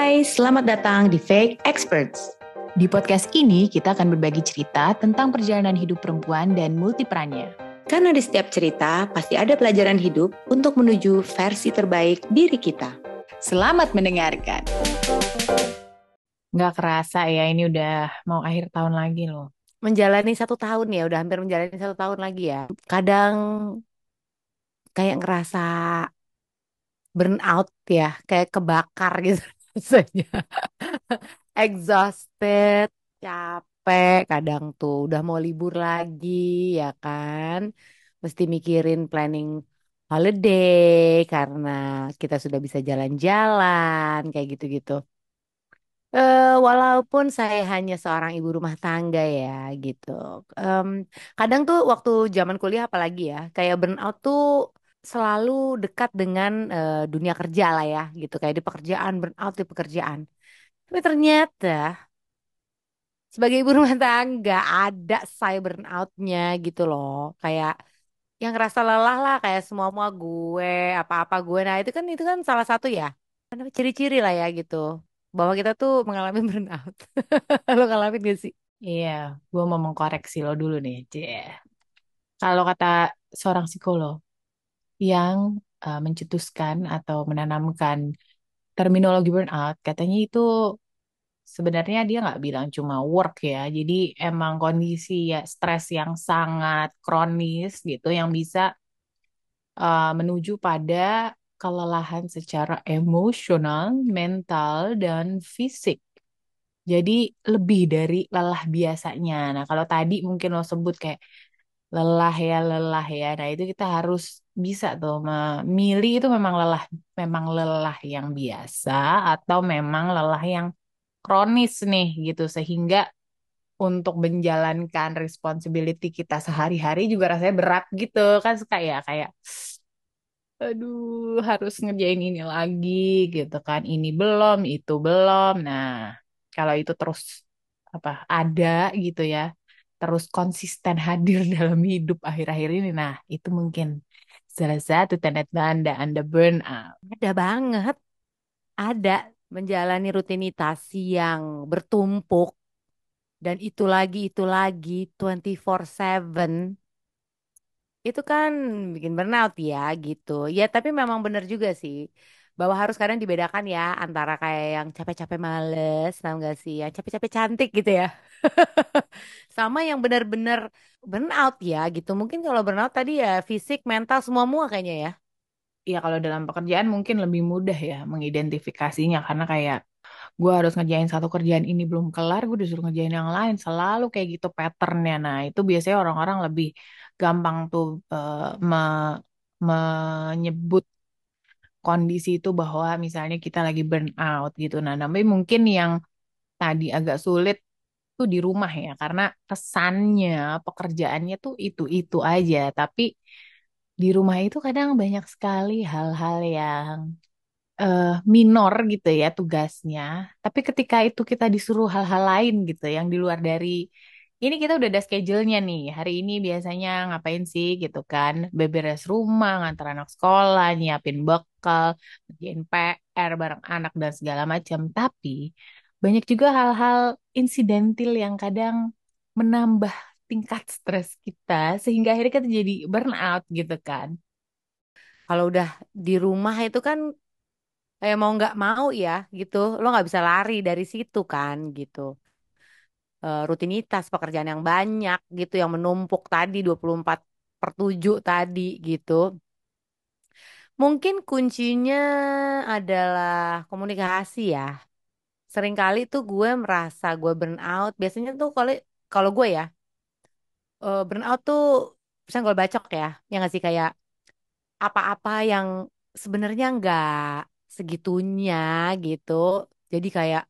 Hai, selamat datang di Fake Experts. Di podcast ini kita akan berbagi cerita tentang perjalanan hidup perempuan dan multiperannya. Karena di setiap cerita pasti ada pelajaran hidup untuk menuju versi terbaik diri kita. Selamat mendengarkan. Nggak kerasa ya, ini udah mau akhir tahun lagi loh. menjalani satu tahun ya, udah hampir menjalani satu tahun lagi ya. Kadang kayak ngerasa burnout ya, kayak kebakar gitu rasanya. Exhausted, capek, kadang tuh udah mau libur lagi ya kan. Mesti mikirin planning holiday karena kita sudah bisa jalan-jalan kayak gitu-gitu. Eh, walaupun saya hanya seorang ibu rumah tangga ya gitu. Em, kadang tuh waktu zaman kuliah apalagi ya, kayak burnout tuh selalu dekat dengan eh, dunia kerja lah ya gitu. Kayak di pekerjaan, burnout di pekerjaan. Tapi ternyata sebagai ibu rumah tangga ada saya burnoutnya gitu loh. Kayak yang ngerasa lelah lah kayak semua-mua gue, apa-apa gue. Nah itu kan itu kan salah satu ya. Ciri-ciri lah ya gitu. Bahwa kita tuh mengalami burnout. Lo ngalamin gak sih? Iya, gue mau mengkoreksi lo dulu nih. Cie. Kalau kata seorang psikolog yang uh, mencetuskan atau menanamkan terminologi burnout, katanya itu sebenarnya dia nggak bilang cuma work ya. Jadi emang kondisi ya stres yang sangat kronis gitu yang bisa uh, menuju pada kelelahan secara emosional, mental, dan fisik. Jadi lebih dari lelah biasanya. Nah, kalau tadi mungkin lo sebut kayak lelah ya, lelah ya. Nah, itu kita harus bisa tuh memilih itu memang lelah, memang lelah yang biasa atau memang lelah yang kronis nih gitu. Sehingga untuk menjalankan responsibility kita sehari-hari juga rasanya berat gitu. Kan suka ya kayak aduh harus ngerjain ini lagi gitu kan. Ini belum itu belum. Nah kalau itu terus apa ada gitu ya terus konsisten hadir dalam hidup akhir-akhir ini nah itu mungkin salah satu tanda-tanda anda burnout Ada banget. Ada menjalani rutinitas yang bertumpuk. Dan itu lagi, itu lagi, 24-7. Itu kan bikin burnout ya gitu. Ya tapi memang benar juga sih. Bahwa harus kadang dibedakan ya antara kayak yang capek-capek males, tau gak sih? Yang capek-capek cantik gitu ya. Sama yang benar-benar burnout ya gitu. Mungkin kalau burnout tadi ya fisik, mental, semua-mua kayaknya ya. ya kalau dalam pekerjaan mungkin lebih mudah ya mengidentifikasinya karena kayak gue harus ngerjain satu kerjaan ini belum kelar gue disuruh ngerjain yang lain selalu kayak gitu patternnya nah itu biasanya orang-orang lebih gampang tuh eh, me- menyebut kondisi itu bahwa misalnya kita lagi burn out gitu nah tapi mungkin yang tadi agak sulit tuh di rumah ya karena kesannya pekerjaannya tuh itu-itu aja tapi di rumah itu kadang banyak sekali hal-hal yang eh, minor gitu ya tugasnya. Tapi ketika itu kita disuruh hal-hal lain gitu yang di luar dari ini kita udah ada schedule-nya nih. Hari ini biasanya ngapain sih gitu kan? Beberes rumah, ngantar anak sekolah, nyiapin bekal, ngerjain PR bareng anak dan segala macam. Tapi banyak juga hal-hal insidentil yang kadang menambah tingkat stres kita sehingga akhirnya kita jadi burnout gitu kan. Kalau udah di rumah itu kan kayak mau nggak mau ya gitu. Lo nggak bisa lari dari situ kan gitu. Eh, rutinitas pekerjaan yang banyak gitu yang menumpuk tadi 24 per 7 tadi gitu. Mungkin kuncinya adalah komunikasi ya. Seringkali tuh gue merasa gue burn out. Biasanya tuh kalau kalau gue ya, eh, burn out tuh misalnya gue bacok ya, yang nggak sih kayak apa-apa yang sebenarnya nggak segitunya gitu. Jadi kayak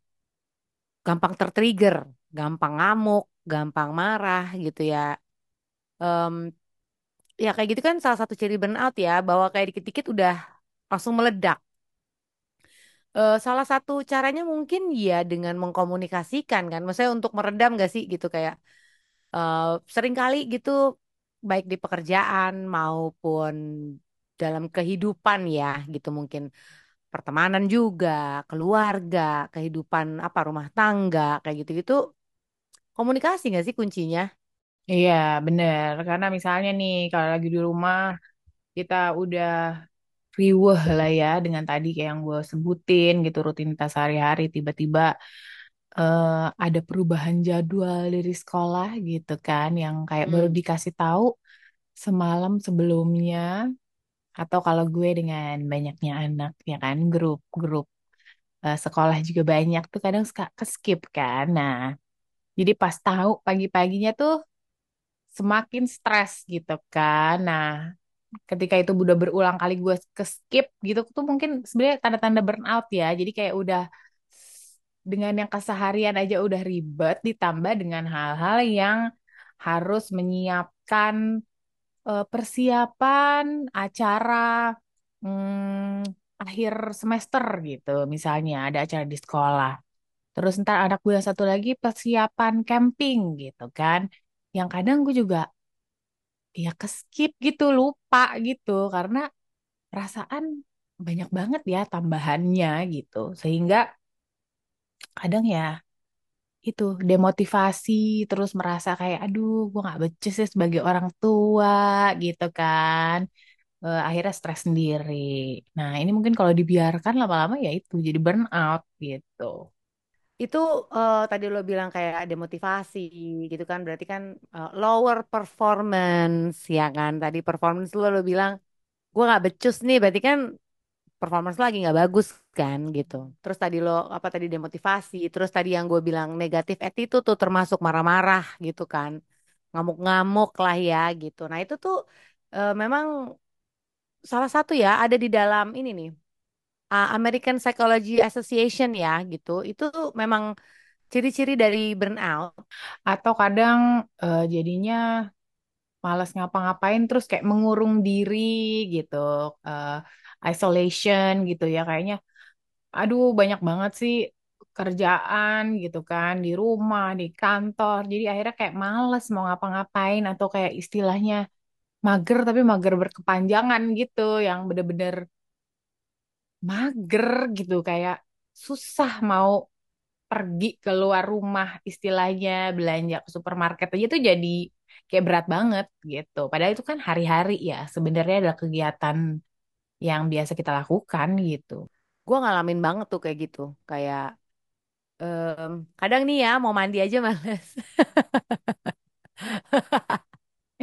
gampang tertrigger, gampang ngamuk, gampang marah gitu ya. Em, ya kayak gitu kan salah satu ciri burnout ya, bahwa kayak dikit-dikit udah langsung meledak. Eh, salah satu caranya mungkin ya dengan mengkomunikasikan kan, maksudnya untuk meredam gak sih gitu kayak eh sering kali gitu baik di pekerjaan maupun dalam kehidupan ya gitu mungkin pertemanan juga, keluarga, kehidupan apa rumah tangga kayak gitu-gitu. Komunikasi nggak sih kuncinya? Iya, bener. Karena misalnya nih, kalau lagi di rumah, kita udah riweh lah ya dengan tadi kayak yang gue sebutin gitu, rutinitas sehari-hari. Tiba-tiba eh, ada perubahan jadwal dari sekolah gitu kan, yang kayak baru Hmm. dikasih tahu semalam sebelumnya. Atau kalau gue dengan banyaknya anak, ya kan, grup-grup eh, sekolah juga banyak tuh kadang suka ke-skip kan. Nah, jadi pas tahu pagi-paginya tuh semakin stres gitu kan. Nah, ketika itu udah berulang kali gue ke skip gitu tuh mungkin sebenarnya tanda-tanda burnout ya. Jadi kayak udah dengan yang keseharian aja udah ribet ditambah dengan hal-hal yang harus menyiapkan eh, persiapan acara hmm, akhir semester gitu. Misalnya ada acara di sekolah. Terus ntar anak gue satu lagi persiapan camping gitu kan. Yang kadang gue juga ya keskip gitu lupa gitu. Karena perasaan banyak banget ya tambahannya gitu. Sehingga kadang ya itu demotivasi terus merasa kayak aduh gue nggak becus ya sebagai orang tua gitu kan. Eh, akhirnya stres sendiri. Nah ini mungkin kalau dibiarkan lama-lama ya itu jadi burnout gitu Itu eh, tadi lo bilang kayak demotivasi gitu kan berarti kan eh, lower performance ya kan? Tadi performance lo lo bilang gue nggak becus nih berarti kan performance lagi nggak bagus kan gitu. Terus tadi lo apa tadi demotivasi terus tadi yang gue bilang negatif attitude tuh termasuk marah-marah gitu kan. Ngamuk-ngamuk lah ya gitu. Nah itu tuh eh, memang salah satu ya ada di dalam ini nih uh, American Psychology Association ya gitu. Itu memang ciri-ciri dari burnout. Atau kadang eh, jadinya malas ngapa-ngapain terus kayak mengurung diri gitu eh, isolation gitu ya. Kayaknya aduh banyak banget sih kerjaan gitu kan di rumah di kantor. Jadi akhirnya kayak males mau ngapa-ngapain atau kayak istilahnya mager tapi mager berkepanjangan gitu yang bener-bener mager gitu kayak susah mau pergi keluar rumah istilahnya belanja ke supermarket aja tuh jadi kayak berat banget gitu. Padahal itu kan hari-hari ya sebenarnya adalah kegiatan yang biasa kita lakukan gitu. gue ngalamin banget tuh kayak gitu kayak em, kadang nih ya mau mandi aja males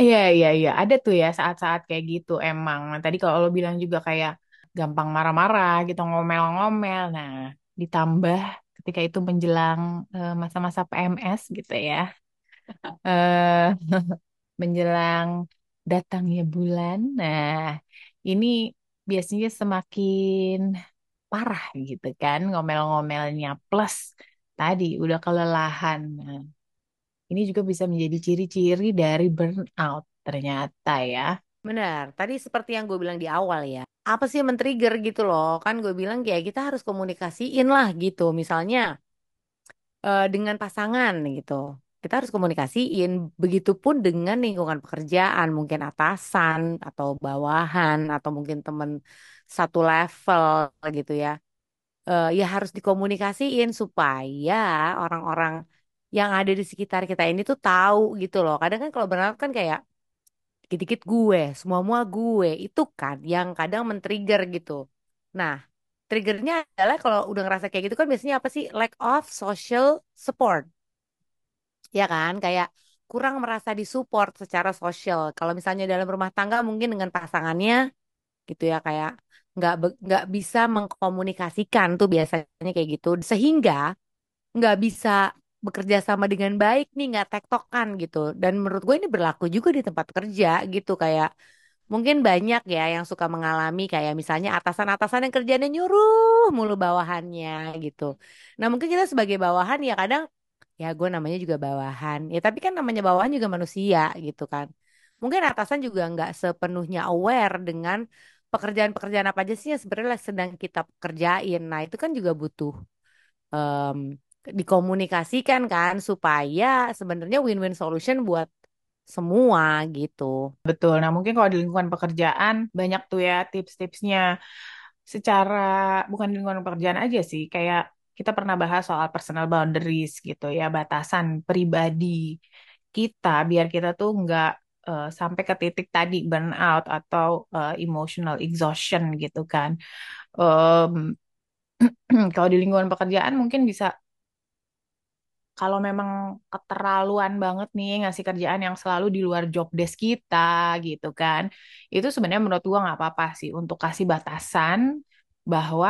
Iya iya iya ada tuh ya saat-saat kayak gitu emang. Tadi kalau lo bilang juga kayak gampang marah-marah gitu ngomel-ngomel. Nah ditambah ketika itu menjelang eh, masa-masa PMS gitu ya. eh menjelang datangnya bulan. Nah, ini biasanya semakin parah gitu kan ngomel-ngomelnya plus tadi udah kelelahan. Nah, ini juga bisa menjadi ciri-ciri dari burnout ternyata ya. benar tadi seperti yang gue bilang di awal ya apa sih yang men-trigger gitu loh kan gue bilang kayak kita harus komunikasiin lah gitu misalnya eh, dengan pasangan gitu. Kita harus komunikasiin, begitupun dengan lingkungan pekerjaan, mungkin atasan atau bawahan atau mungkin teman satu level gitu ya. Eh, ya harus dikomunikasiin supaya orang-orang yang ada di sekitar kita ini tuh tahu gitu loh. Kadang kan kalau benar kan kayak dikit-dikit gue, semua-mua gue, itu kan yang kadang men-trigger gitu. Nah, triggernya adalah kalau udah ngerasa kayak gitu kan biasanya apa sih? Lack of social support. Ya kan? Kayak kurang merasa disupport secara sosial. Kalau misalnya dalam rumah tangga mungkin dengan pasangannya gitu ya kayak nggak nggak bisa mengkomunikasikan tuh biasanya kayak gitu sehingga nggak bisa bekerja sama dengan baik nih nggak tektokan gitu. Dan menurut gue ini berlaku juga di tempat kerja gitu kayak mungkin banyak ya yang suka mengalami kayak misalnya atasan-atasan yang kerjanya nyuruh mulu bawahannya gitu. Nah mungkin kita sebagai bawahan ya kadang ya gue namanya juga bawahan. Ya tapi kan namanya bawahan juga manusia gitu kan. Mungkin atasan juga nggak sepenuhnya aware dengan pekerjaan-pekerjaan apa aja sih yang sebenarnya sedang kita kerjain. Nah itu kan juga butuh em, dikomunikasikan kan supaya sebenarnya win-win solution buat semua gitu. Betul. Nah, mungkin kalau di lingkungan pekerjaan banyak tuh ya tips-tipsnya. secara bukan di lingkungan pekerjaan aja sih, kayak kita pernah bahas soal personal boundaries gitu ya, batasan pribadi kita biar kita tuh nggak eh, sampai ke titik tadi burnout atau eh, emotional exhaustion gitu kan. Em, kalau di lingkungan pekerjaan mungkin bisa kalau memang keterlaluan banget nih ngasih kerjaan yang selalu di luar job desk kita gitu kan, itu sebenarnya menurut gua nggak apa-apa sih untuk kasih batasan bahwa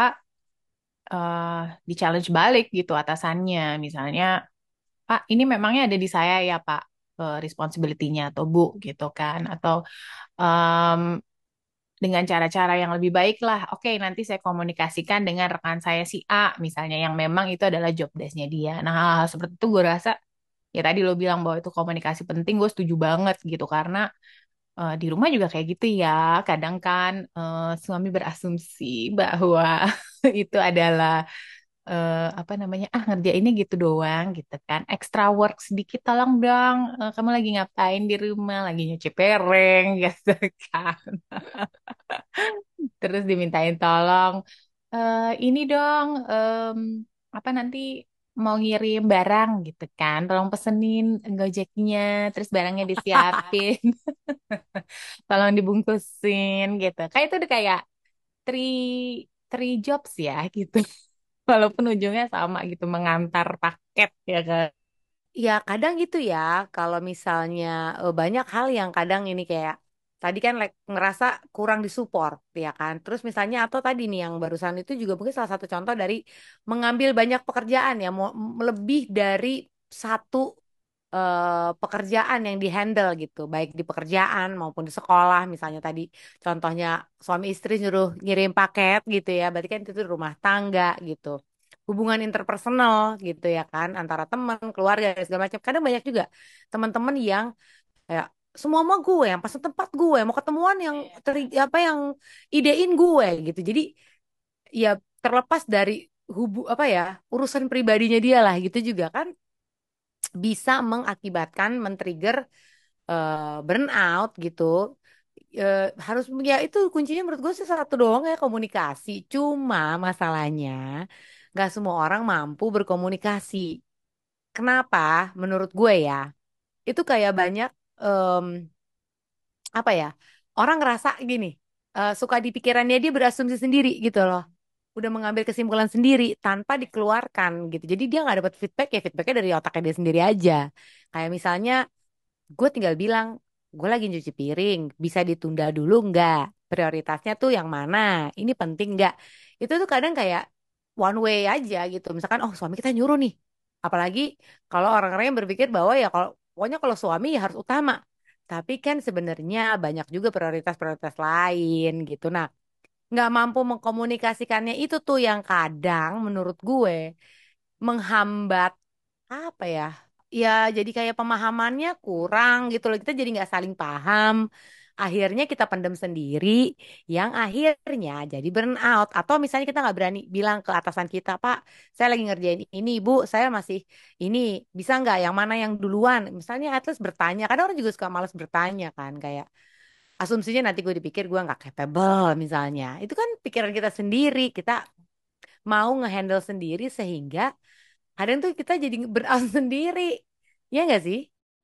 eh di challenge balik gitu atasannya, misalnya Pak ini memangnya ada di saya ya Pak eh, responsibility-nya atau Bu gitu kan, atau em, dengan cara-cara yang lebih baik lah. Oke, nanti saya komunikasikan dengan rekan saya si A, misalnya yang memang itu adalah job desk-nya dia. Nah, hal-hal seperti itu gue rasa ya tadi lo bilang bahwa itu komunikasi penting, gue setuju banget gitu karena eh, di rumah juga kayak gitu ya. Kadang kan eh, suami berasumsi bahwa itu adalah eh, apa namanya ah ngerjainnya gitu doang gitu kan. Extra work sedikit tolong dong. Eh, kamu lagi ngapain di rumah? Lagi nyuci piring gitu kan. Terus dimintain tolong "Eh, ini dong em, apa nanti mau ngirim barang gitu kan. Tolong pesenin Gojeknya terus barangnya disiapin. Tolong dibungkusin gitu. Kayak itu udah kayak three three jobs ya gitu walaupun ujungnya sama gitu mengantar paket ya kan? Ya kadang gitu ya. Kalau misalnya eh, banyak hal yang kadang ini kayak tadi kan like, ngerasa kurang disupport ya kan. Terus misalnya atau tadi nih yang barusan itu juga mungkin salah satu contoh dari mengambil banyak pekerjaan ya. Mau lebih dari satu eh, pekerjaan yang dihandle gitu, baik di pekerjaan maupun di sekolah misalnya tadi contohnya suami istri nyuruh ngirim paket gitu ya. Berarti kan itu rumah tangga gitu hubungan interpersonal gitu ya kan antara teman, keluarga segala macam. Kadang banyak juga teman-teman yang kayak semua mau gue yang pesen tempat gue mau ketemuan yang teri, apa yang idein gue gitu. Jadi ya terlepas dari hubu apa ya urusan pribadinya dia lah gitu juga kan bisa mengakibatkan men-trigger eh, burnout gitu. Eh, harus ya itu kuncinya menurut gue sih satu doang ya komunikasi. Cuma masalahnya nggak semua orang mampu berkomunikasi. Kenapa? Menurut gue ya, itu kayak banyak em, apa ya? Orang ngerasa gini, eh, suka di pikirannya dia berasumsi sendiri gitu loh. Udah mengambil kesimpulan sendiri tanpa dikeluarkan gitu. Jadi dia nggak dapat feedback ya feedbacknya dari otaknya dia sendiri aja. Kayak misalnya gue tinggal bilang gue lagi nyuci piring, bisa ditunda dulu nggak? Prioritasnya tuh yang mana? Ini penting nggak? Itu tuh kadang kayak one way aja gitu. Misalkan oh suami kita nyuruh nih. Apalagi kalau orang-orang yang berpikir bahwa ya kalau pokoknya kalau suami ya harus utama. Tapi kan sebenarnya banyak juga prioritas-prioritas lain gitu. Nah, nggak mampu mengkomunikasikannya itu tuh yang kadang menurut gue menghambat apa ya? Ya jadi kayak pemahamannya kurang gitu loh. Kita jadi nggak saling paham. Akhirnya kita pendem sendiri, yang akhirnya jadi burnout. Atau misalnya kita nggak berani bilang ke atasan kita, Pak, saya lagi ngerjain ini, Bu, saya masih ini bisa nggak? Yang mana yang duluan? Misalnya at bertanya. Kadang orang juga suka malas bertanya kan, kayak asumsinya nanti gue dipikir gue nggak capable misalnya. Itu kan pikiran kita sendiri. Kita mau ngehandle sendiri sehingga kadang tuh kita jadi burnout sendiri. Ya nggak sih?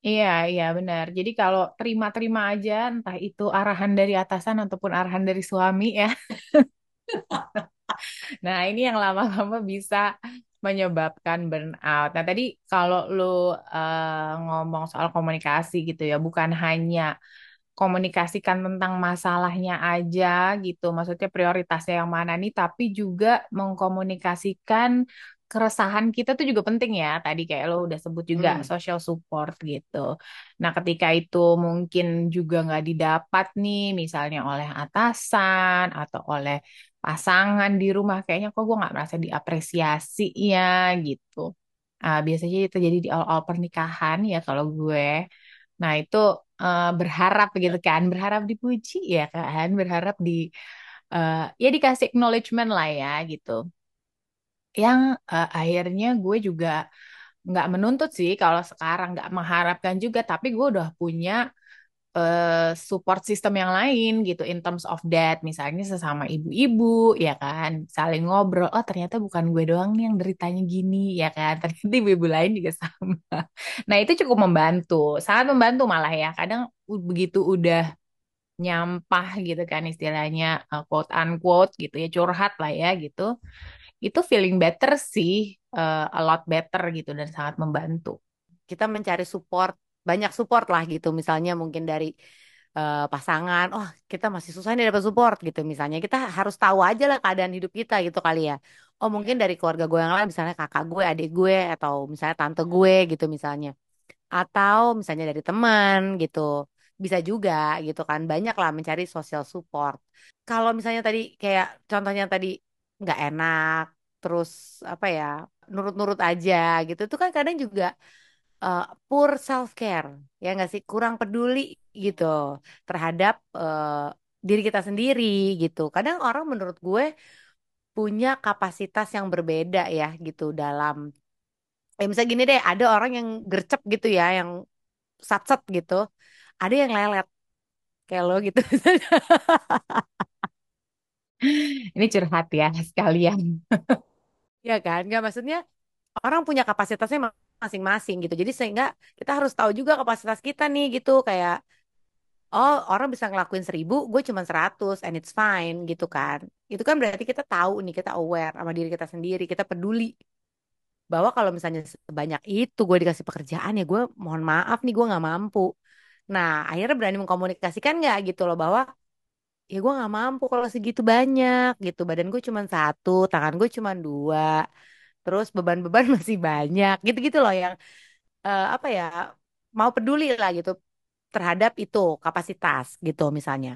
Iya, iya benar. Jadi kalau terima-terima aja, entah itu arahan dari atasan ataupun arahan dari suami ya. Nah, ini yang lama-lama bisa menyebabkan burnout. Nah, tadi kalau lu eh, ngomong soal komunikasi gitu ya, bukan hanya komunikasikan tentang masalahnya aja gitu. Maksudnya prioritasnya yang mana nih, tapi juga mengkomunikasikan keresahan kita tuh juga penting ya. Tadi kayak lo udah sebut juga Hmm. social support gitu. Nah, ketika itu mungkin juga nggak didapat nih, misalnya oleh atasan atau oleh pasangan di rumah, kayaknya kok gue nggak merasa diapresiasi ya gitu. Ah, biasanya itu jadi di awal-awal pernikahan ya kalau gue. Nah, itu eh, berharap gitu kan, berharap dipuji ya kan, berharap di eh, ya dikasih acknowledgement lah ya gitu. Yang eh, akhirnya gue juga nggak menuntut sih kalau sekarang nggak mengharapkan juga, tapi gue udah punya eh, support system yang lain gitu in terms of that. Misalnya sesama ibu-ibu ya kan saling ngobrol oh ternyata bukan gue doang nih yang deritanya gini ya kan. Ternyata ibu-ibu lain juga sama. Nah itu cukup membantu sangat membantu malah ya. Kadang begitu udah nyampah gitu kan istilahnya uh, quote unquote gitu ya curhat lah ya gitu itu feeling better sih uh, a lot better gitu dan sangat membantu. Kita mencari support banyak support lah gitu. Misalnya mungkin dari eh, pasangan oh kita masih susah nih dapat support gitu misalnya. Kita harus tahu aja lah keadaan hidup kita gitu kali ya. Oh mungkin dari keluarga gue yang lain misalnya kakak gue adik gue atau misalnya tante gue gitu misalnya. Atau misalnya dari teman gitu. Bisa juga gitu kan banyak lah mencari social support. Kalau misalnya tadi kayak contohnya tadi nggak enak terus apa ya nurut-nurut aja gitu itu kan kadang juga uh, poor self care ya nggak sih? Kurang peduli gitu terhadap uh, diri kita sendiri gitu. Kadang orang menurut gue punya kapasitas yang berbeda ya gitu dalam eh misalnya gini deh ada orang yang gercep gitu ya yang satset gitu ada yang lelet kayak lo gitu. Ini curhat ya sekalian. Ya kan? Nggak maksudnya orang punya kapasitasnya masing-masing gitu. Jadi sehingga kita harus tahu juga kapasitas kita nih gitu kayak oh orang bisa ngelakuin seribu gue cuma 100 and it's fine gitu kan. Itu kan berarti kita tahu nih kita aware sama diri kita sendiri kita peduli bahwa kalau misalnya sebanyak itu gue dikasih pekerjaan ya gue mohon maaf nih gue nggak mampu. Nah akhirnya berani mengkomunikasikan nggak gitu loh bahwa ya gue nggak mampu kalau segitu banyak gitu. Badan gue cuma satu tangan gue cuma dua terus beban-beban masih banyak gitu-gitu loh yang eh, apa ya mau peduli lah gitu terhadap itu kapasitas gitu misalnya.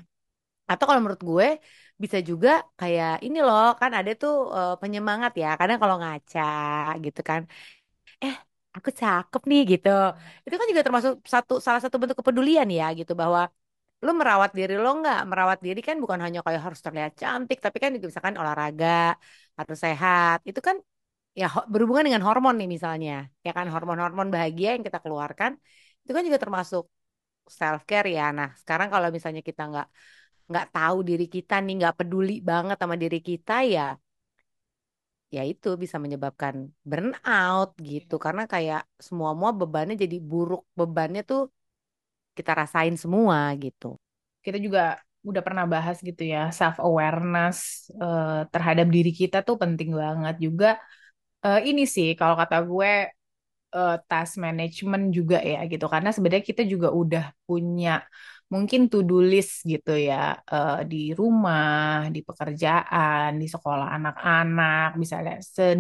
Atau kalau menurut gue bisa juga kayak ini loh kan ada tuh eh, penyemangat ya kadang kalau ngaca gitu kan eh aku cakep nih gitu. Itu kan juga termasuk satu salah satu bentuk kepedulian ya gitu bahwa lu merawat diri lo nggak? Merawat diri kan bukan hanya kayak harus terlihat cantik tapi kan juga misalkan olahraga harus sehat. Itu kan ya berhubungan dengan hormon nih misalnya ya kan? Hormon-hormon bahagia yang kita keluarkan itu kan juga termasuk self care ya. Nah sekarang kalau misalnya kita nggak nggak tahu diri kita nih nggak peduli banget sama diri kita ya ya itu bisa menyebabkan burnout gitu. Karena kayak semua semua bebannya jadi buruk. Bebannya tuh kita rasain semua gitu. Kita juga udah pernah bahas gitu ya self awareness terhadap diri kita tuh penting banget. Juga Eh, ini sih kalau kata gue eh, task management juga ya gitu. Karena sebenarnya kita juga udah punya mungkin to-do list gitu ya. Eh, di rumah, di pekerjaan, di sekolah anak-anak, misalnya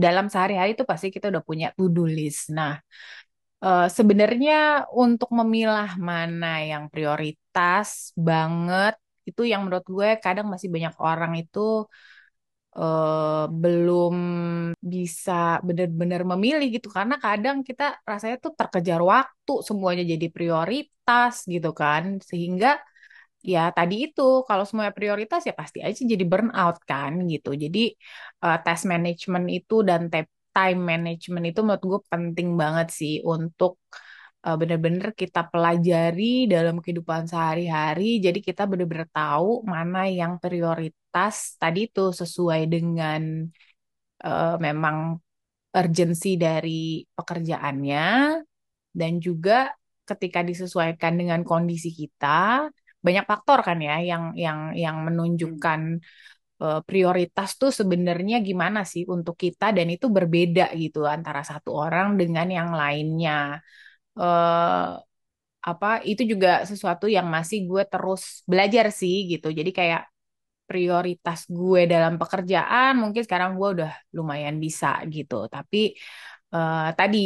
dalam sehari-hari itu pasti kita udah punya to-do list. Nah, eh, sebenarnya untuk memilah mana yang prioritas banget itu yang menurut gue kadang masih banyak orang itu eh, belum bisa benar-benar memilih gitu. Karena kadang kita rasanya tuh terkejar waktu semuanya jadi prioritas gitu kan. Sehingga ya tadi itu kalau semuanya prioritas ya pasti aja jadi burnout kan gitu. Jadi eh, task management itu dan time management itu menurut gue penting banget sih untuk eh, benar-benar kita pelajari dalam kehidupan sehari-hari jadi kita benar-benar tahu mana yang prioritas tadi itu sesuai dengan eh, memang urgensi dari pekerjaannya dan juga ketika disesuaikan dengan kondisi kita banyak faktor kan ya yang yang yang menunjukkan eh, prioritas tuh sebenarnya gimana sih untuk kita dan itu berbeda gitu antara satu orang dengan yang lainnya. Eh apa itu juga sesuatu yang masih gue terus belajar sih gitu. Jadi kayak prioritas gue dalam pekerjaan mungkin sekarang gue udah lumayan bisa gitu. Tapi eh, tadi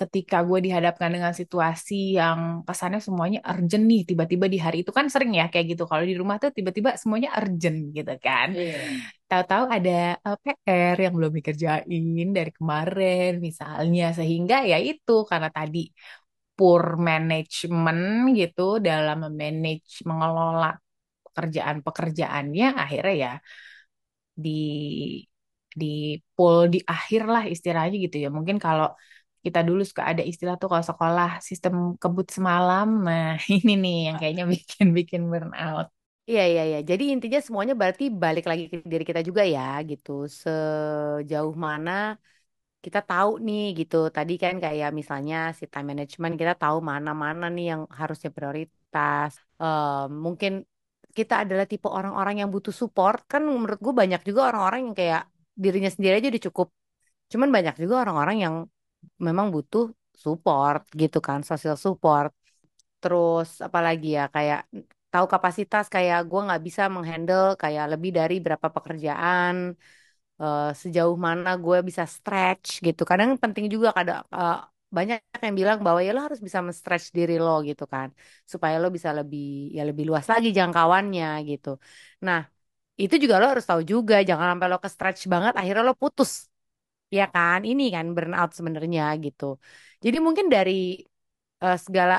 ketika gue dihadapkan dengan situasi yang kesannya semuanya urgent nih, tiba-tiba di hari itu kan sering ya kayak gitu. Kalau di rumah tuh tiba-tiba semuanya urgent gitu kan. Tahu-tahu ada PR yang belum dikerjain dari kemarin misalnya sehingga ya itu karena tadi poor management gitu dalam memanage mengelola pekerjaan-pekerjaannya akhirnya ya di di pull di akhir lah istilahnya gitu ya. Mungkin kalau kita dulu suka ada istilah tuh kalau sekolah sistem kebut semalam. Nah, ini nih yang kayaknya bikin-bikin burnout. Iya, iya, iya. Jadi intinya semuanya berarti balik lagi ke diri kita juga ya gitu. Sejauh mana kita tahu nih gitu. Tadi kan kayak misalnya si time management kita tahu mana-mana nih yang harusnya prioritas. Eh, mungkin kita adalah tipe orang-orang yang butuh support. Kan menurut gue banyak juga orang-orang yang kayak dirinya sendiri aja udah cukup. Cuman banyak juga orang-orang yang memang butuh support gitu kan, social support. Terus apalagi ya kayak tahu kapasitas kayak gue nggak bisa menghandle kayak lebih dari berapa pekerjaan eh, sejauh mana gue bisa stretch gitu. Kadang penting juga kadang eh, banyak yang bilang bahwa ya lo harus bisa men-stretch diri lo gitu kan supaya lo bisa lebih ya lebih luas lagi jangkauannya gitu. Nah, itu juga lo harus tahu juga jangan sampai lo ke stretch banget akhirnya lo putus. Ya kan? Ini kan burnout sebenarnya gitu. Jadi mungkin dari eh, segala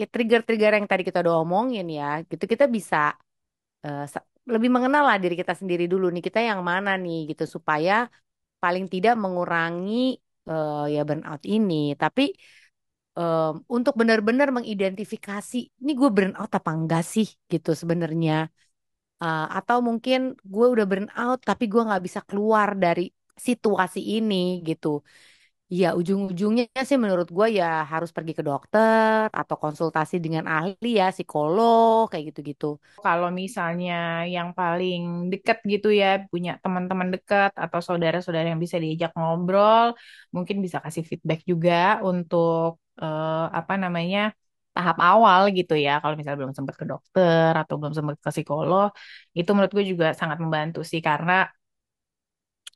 ya trigger-trigger yang tadi kita udah omongin ya, gitu kita bisa sa- lebih mengenal lah diri kita sendiri dulu nih kita yang mana nih gitu supaya paling tidak mengurangi eh, ya burnout ini. Tapi em, untuk benar-benar mengidentifikasi ini gue burnout apa enggak sih gitu sebenarnya. Eh, atau mungkin gue udah burnout tapi gue nggak bisa keluar dari situasi ini gitu. Ya, ujung-ujungnya sih menurut gue ya harus pergi ke dokter atau konsultasi dengan ahli ya, psikolog, kayak gitu-gitu. Kalau misalnya yang paling deket gitu ya, punya teman-teman dekat atau saudara-saudara yang bisa diajak ngobrol, mungkin bisa kasih feedback juga untuk eh, apa namanya tahap awal gitu ya. Kalau misalnya belum sempat ke dokter atau belum sempat ke psikolog, itu menurut gue juga sangat membantu sih karena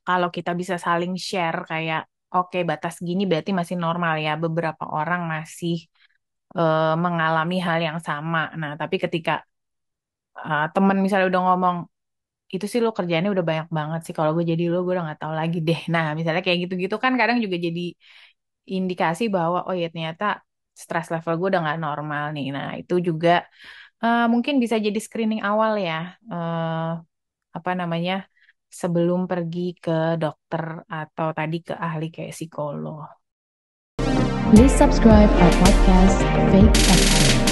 kalau kita bisa saling share kayak oke batas gini berarti masih normal ya. Beberapa orang masih eh, mengalami hal yang sama. Nah, tapi ketika uh, temen misalnya udah ngomong itu sih lo kerjaannya udah banyak banget sih kalau gue jadi lo gue udah nggak tahu lagi deh nah misalnya kayak gitu-gitu kan kadang juga jadi indikasi bahwa oh ya ternyata stress level gue udah nggak normal nih nah itu juga uh, mungkin bisa jadi screening awal ya uh, apa namanya sebelum pergi ke dokter atau tadi ke ahli kayak psikolog Please subscribe our podcast Fake Experts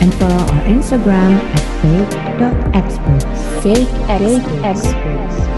and follow our Instagram at fake.experts. Fake experts.